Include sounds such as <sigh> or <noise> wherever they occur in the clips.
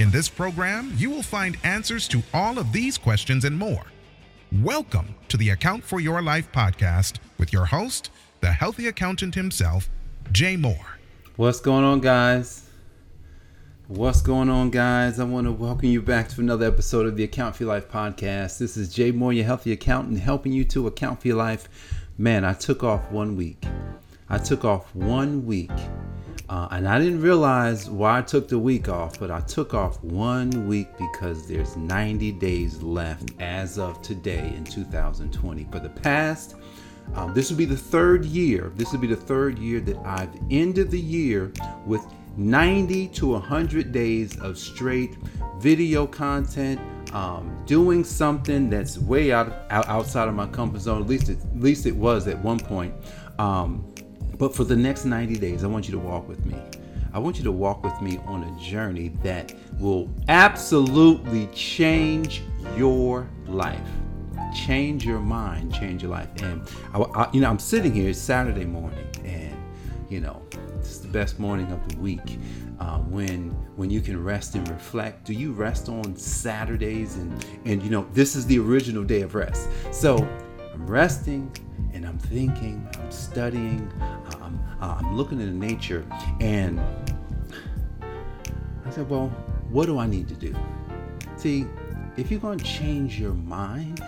In this program, you will find answers to all of these questions and more. Welcome to the Account for Your Life podcast with your host, the healthy accountant himself, Jay Moore. What's going on, guys? What's going on, guys? I want to welcome you back to another episode of the Account for Your Life podcast. This is Jay Moore, your healthy accountant, helping you to account for your life. Man, I took off one week. I took off one week. Uh, and I didn't realize why I took the week off, but I took off one week because there's 90 days left as of today in 2020. For the past, um, this will be the third year. This will be the third year that I've ended the year with 90 to 100 days of straight video content, um, doing something that's way out, out, outside of my comfort zone. At least, it, at least it was at one point. Um, but for the next 90 days, I want you to walk with me. I want you to walk with me on a journey that will absolutely change your life, change your mind, change your life. And I, I, you know, I'm sitting here. It's Saturday morning, and you know, it's the best morning of the week. Uh, when when you can rest and reflect. Do you rest on Saturdays? And and you know, this is the original day of rest. So I'm resting and I'm thinking, I'm studying, I'm, uh, I'm looking into nature, and I said, well, what do I need to do? See, if you're going to change your mind,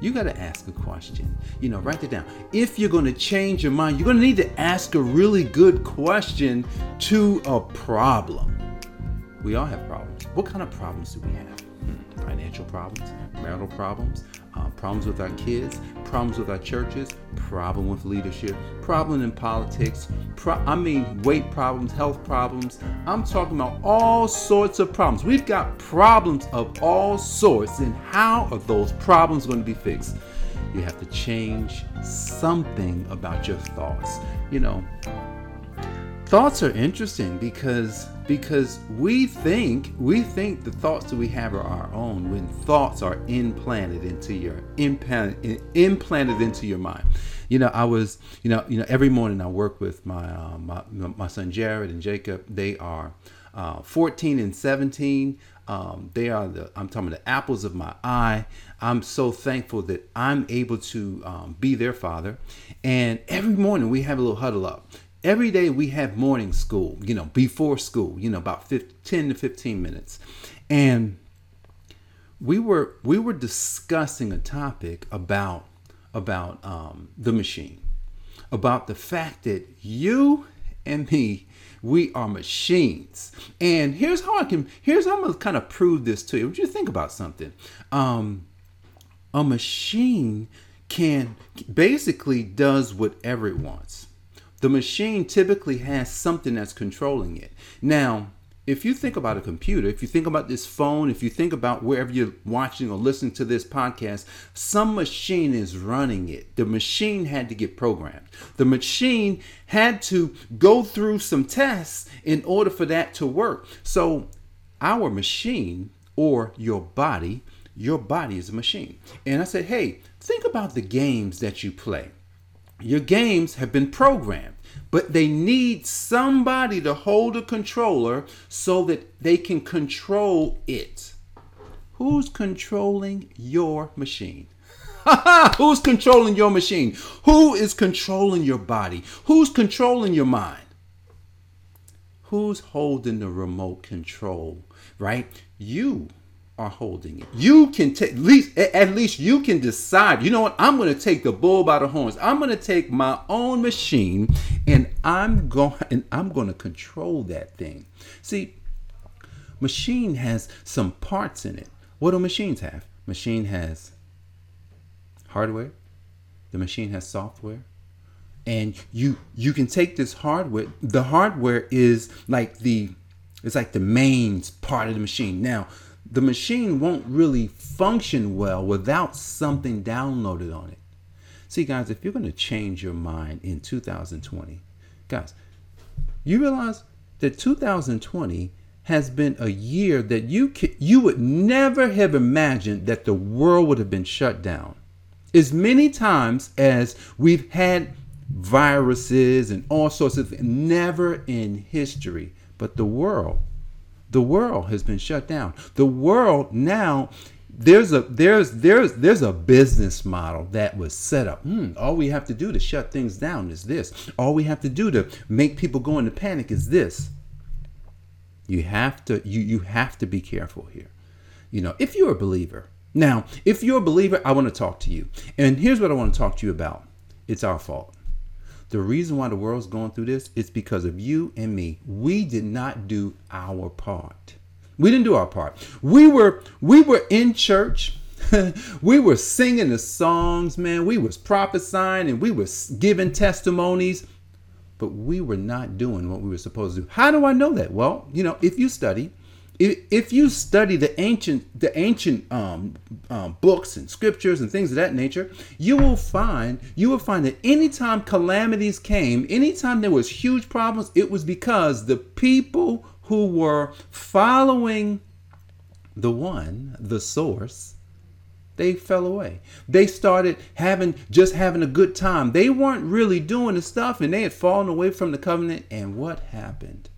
you got to ask a question. You know, write it down. If you're going to change your mind, you're going to need to ask a really good question to a problem. We all have problems. What kind of problems do we have? Hmm, financial problems, marital problems, uh, problems with our kids, problems with our churches, problem with leadership, problem in politics. Pro- I mean, weight problems, health problems. I'm talking about all sorts of problems. We've got problems of all sorts, and how are those problems going to be fixed? You have to change something about your thoughts. You know, thoughts are interesting because because we think we think the thoughts that we have are our own when thoughts are implanted into your implanted, implanted into your mind. You know i was you know you know every morning i work with my uh, my, my son jared and jacob. They are uh, 14 and 17 um, they are the i'm talking the apples of my eye. I'm so thankful that i'm able to um, be their father. And every morning we have a little huddle up every day we have morning school, you know, before school, you know, about 15, 10 to 15 minutes. And we were we were discussing a topic about about um, the machine, about the fact that you and me we are machines. And here's how I can here's how I'm gonna kind of prove this to you. Would you think about something? Um, a machine can basically does whatever it wants the machine typically has something that's controlling it. Now, if you think about a computer, if you think about this phone, if you think about wherever you're watching or listening to this podcast, some machine is running it. The machine had to get programmed. The machine had to go through some tests in order for that to work. So, our machine or your body, your body is a machine. And I said, hey, think about the games that you play. Your games have been programmed, but they need somebody to hold a controller so that they can control it. Who's controlling your machine? <laughs> Who's controlling your machine? Who is controlling your body? Who's controlling your mind? Who's holding the remote control, right? You are holding it. You can take at least at least you can decide. You know what? I'm going to take the bull by the horns. I'm going to take my own machine and I'm going and I'm going to control that thing. See, machine has some parts in it. What do machines have? Machine has hardware. The machine has software. And you you can take this hardware. The hardware is like the it's like the main part of the machine. Now, the machine won't really function well without something downloaded on it. See, guys, if you're going to change your mind in 2020, guys, you realize that 2020 has been a year that you you would never have imagined that the world would have been shut down. As many times as we've had viruses and all sorts of things, never in history, but the world, the world has been shut down. The world now there's a there's there's there's a business model that was set up. Hmm, all we have to do to shut things down is this. All we have to do to make people go into panic is this. You have to you you have to be careful here. You know, if you're a believer. Now, if you're a believer, I want to talk to you. And here's what I want to talk to you about. It's our fault. The reason why the world's going through this is because of you and me. We did not do our part. We didn't do our part. We were we were in church. <laughs> we were singing the songs, man. We was prophesying and we was giving testimonies, but we were not doing what we were supposed to do. How do I know that? Well, you know, if you study, if, you study the ancient the ancient um, um, books and scriptures and things of that nature, you will find you will find that anytime calamities came, anytime there was huge problems, it was because the people who were following the one, the source, they fell away. They started having just having a good time. They weren't really doing the stuff and they had fallen away from the covenant. And what happened?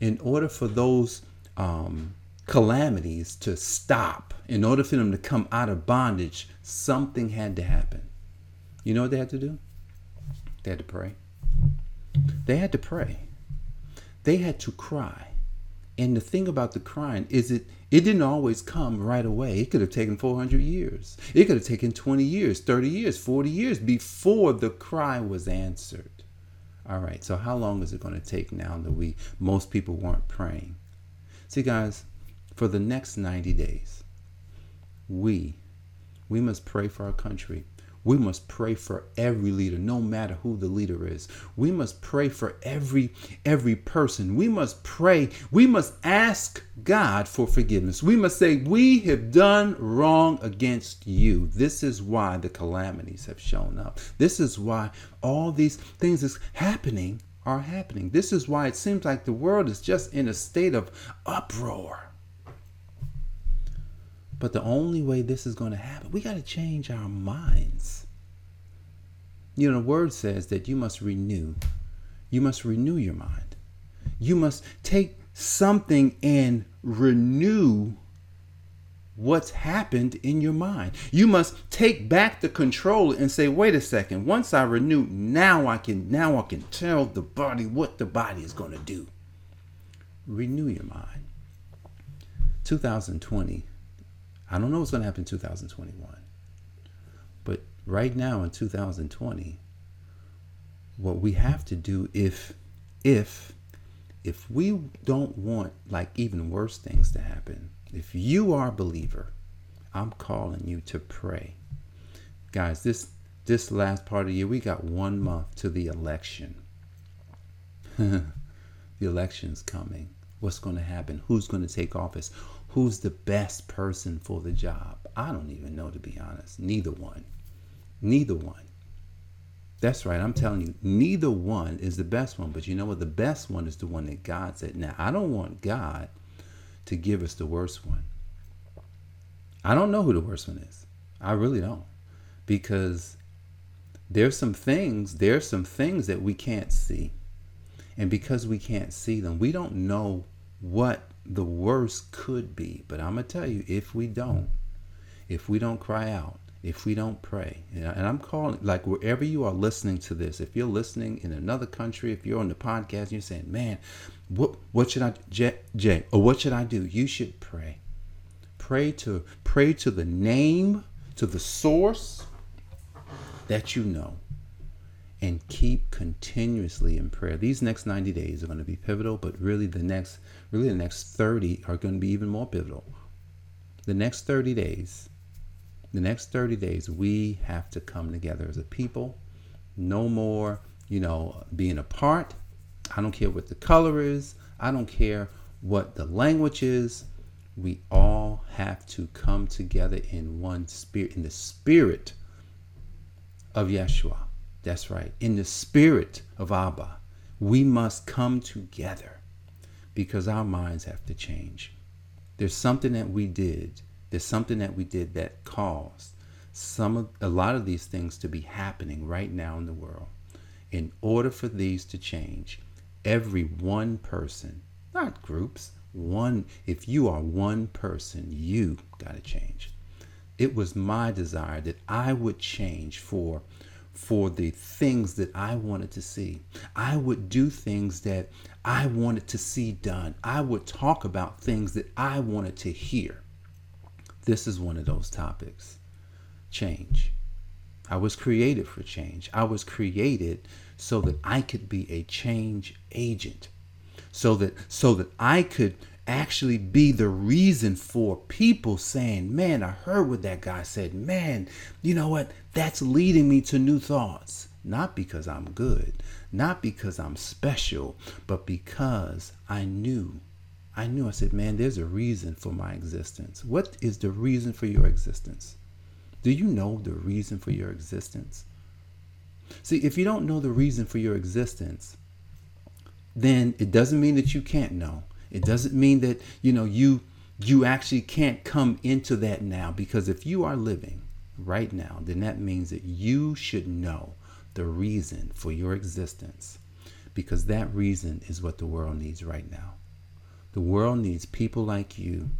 In order for those um, calamities to stop, in order for them to come out of bondage, something had to happen. You know what they had to do? They had to pray. They had to pray they had to cry. And the thing about the crying is it it didn't always come right away. It could have taken 400 years. It could have taken 20 years, 30 years, 40 years before the cry was answered. All right. So how long is it going to take now that we most people weren't praying? See guys, for the next 90 days, we we must pray for our country. We must pray for every leader, no matter who the leader is. We must pray for every every person. We must pray. We must ask God for forgiveness. We must say, "We have done wrong against you." This is why the calamities have shown up. This is why all these things is happening are happening. This is why it seems like the world is just in a state of uproar. But the only way this is going to happen, we got to change our minds. You know, the word says that you must renew. You must renew your mind. You must take something and renew what's happened in your mind. You must take back the control and say, wait a second, once I renew, now I can now I can tell the body what the body is going to do. Renew your mind. 2020 I don't know what's going to happen in 2021. But right now in 2020, what we have to do if if if we don't want like even worse things to happen, if you are a believer, I'm calling you to pray. Guys, this this last part of the year, we got one month to the election. <laughs> the election's coming. What's going to happen? Who's going to take office? who's the best person for the job? I don't even know, to be honest. Neither one. Neither one. That's right. I'm telling you, neither one is the best one. But you know what? The best one is the one that God said. Now, I don't want God to give us the worst one. I don't know who the worst one is. I really don't. Because there's some things, there's some things that we can't see. And because we can't see them, we don't know what the worst could be. But I'm going to tell you, if we don't, if we don't cry out, if we don't pray, and I'm calling, like wherever you are listening to this, if you're listening in another country, if you're on the podcast and you're saying, man, what, what should I, Jay, Jay, or what should I do? You should pray. Pray to, pray to the name, to the source that you know and keep continuously in prayer. These next 90 days are going to be pivotal, but really the next really the next 30 are going to be even more pivotal. The next 30 days, the next 30 days we have to come together as a people. No more, you know, being apart. I don't care what the color is. I don't care what the language is. we all have to come together in one spirit, in the spirit of Yeshua. That's right. In the spirit of Abba, we must come together because our minds have to change. There's something that we did. There's something that we did that caused some of a lot of these things to be happening right now in the world. In order for these to change, every one person, not groups, one if you are one person you got to change it was my desire that i would change for for the things that i wanted to see. I would do things that i wanted to see done. I would talk about things that i wanted to hear. This is one of those topics. Change. I was created for change. I was created so that i could be a change agent. So that so that I could actually be the reason for people saying, "Man, I heard what that guy said. Man, you know what? That's leading me to new thoughts." Not because I'm good, not because I'm special, but because I knew I knew I said, man, there's a reason for my existence. What is the reason for your existence? Do you know the reason for your existence? See, if you don't know the reason for your existence, then it doesn't mean that you can't know. It doesn't mean that, you know, you you actually can't come into that now because if you are living right now, then that means that you should know the reason for your existence because that reason is what the world needs right now. The world needs people like you,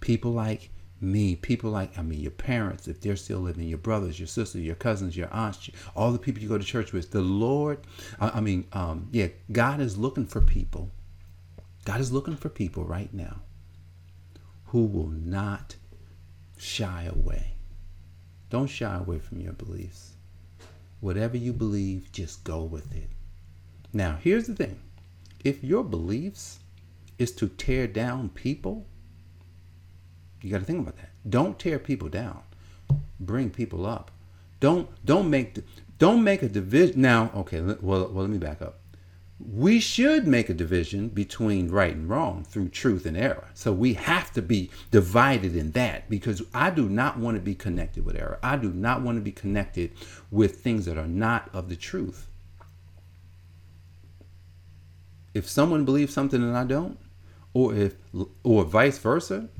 people like me, people like, I mean, your parents, if they're still living, your brothers, your sisters, your cousins, your aunts, all the people you go to church with. The Lord, I, mean, um, yeah, God is looking for people. God is looking for people right now who will not shy away. Don't shy away from your beliefs. Whatever you believe, just go with it. Now, here's the thing if your beliefs is to tear down people, you got to think about that. Don't tear people down. Bring people up. Don't don't make don't make a division. Now, okay, well, well, let me back up. We should make a division between right and wrong through truth and error. So we have to be divided in that because I do not want to be connected with error. I do not want to be connected with things that are not of the truth. If someone believes something and I don't, or if or vice versa,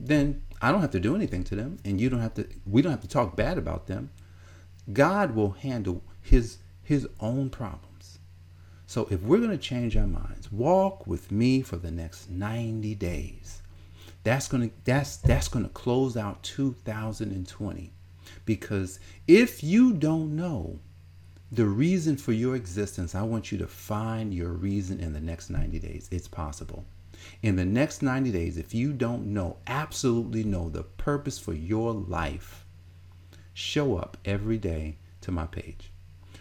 then I don't have to do anything to them and you don't have to we don't have to talk bad about them. God will handle his his own problems. So if we're going to change our minds, walk with me for the next 90 days. That's going to that's that's going to close out 2020 because if you don't know the reason for your existence, I want you to find your reason in the next 90 days. It's possible in the next 90 days, if you don't know, absolutely know the purpose for your life, show up every day to my page.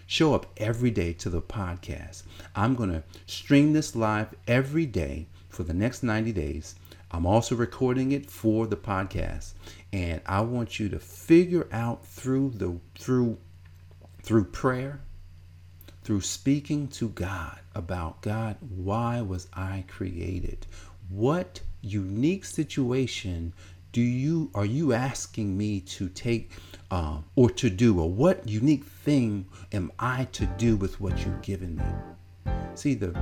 Show up every day to the podcast. I'm going to stream this live every day for the next 90 days. I'm also recording it for the podcast and I want you to figure out through the through through prayer, through speaking to God about God, why was I created? What unique situation do you are you asking me to take uh, or to do, or what unique thing am I to do with what you've given me? See the,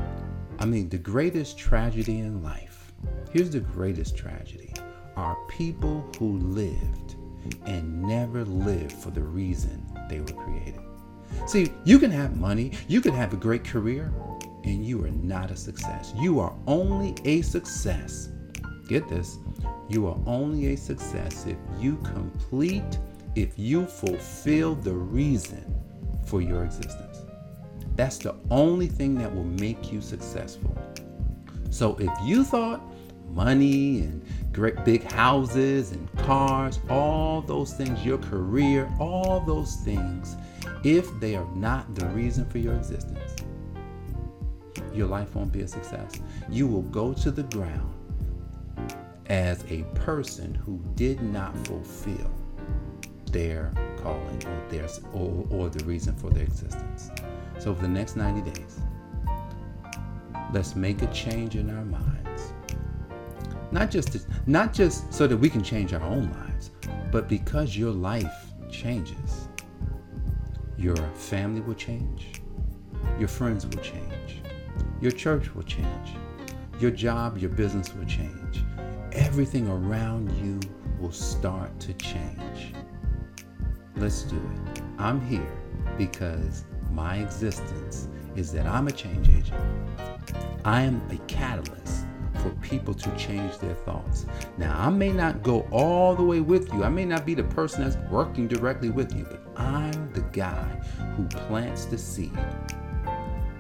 I mean, the greatest tragedy in life. Here's the greatest tragedy: are people who lived and never lived for the reason they were created. See, you can have money, you can have a great career, and you are not a success. You are only a success. Get this. You are only a success if you complete, if you fulfill the reason for your existence. That's the only thing that will make you successful. So if you thought money and great big houses and cars, all those things, your career, all those things if they are not the reason for your existence, your life won't be a success. You will go to the ground as a person who did not fulfill their calling or their or, or the reason for their existence. So for the next 90 days, let's make a change in our minds. Not just to, not just so that we can change our own lives, but because your life changes. Your family will change. Your friends will change. Your church will change. Your job, your business will change. Everything around you will start to change. Let's do it. I'm here because my existence is that I'm a change agent. I am a catalyst for people to change their thoughts. Now, I may not go all the way with you. I may not be the person that's working directly with you, but I'm the guy who plants the seed.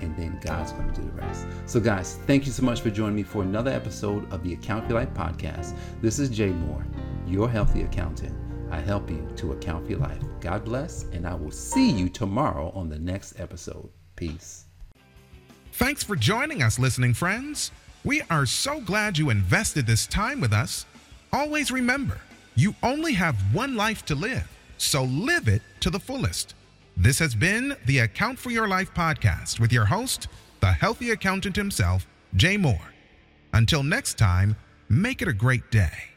And then God's going to do the rest. So, guys, thank you so much for joining me for another episode of the Account Your Life podcast. This is Jay Moore, your healthy accountant. I help you to account for your life. God bless, and I will see you tomorrow on the next episode. Peace. Thanks for joining us, listening friends. We are so glad you invested this time with us. Always remember, you only have one life to live, so live it to the fullest. This has been the Account for Your Life podcast with your host, the healthy accountant himself, Jay Moore. Until next time, make it a great day.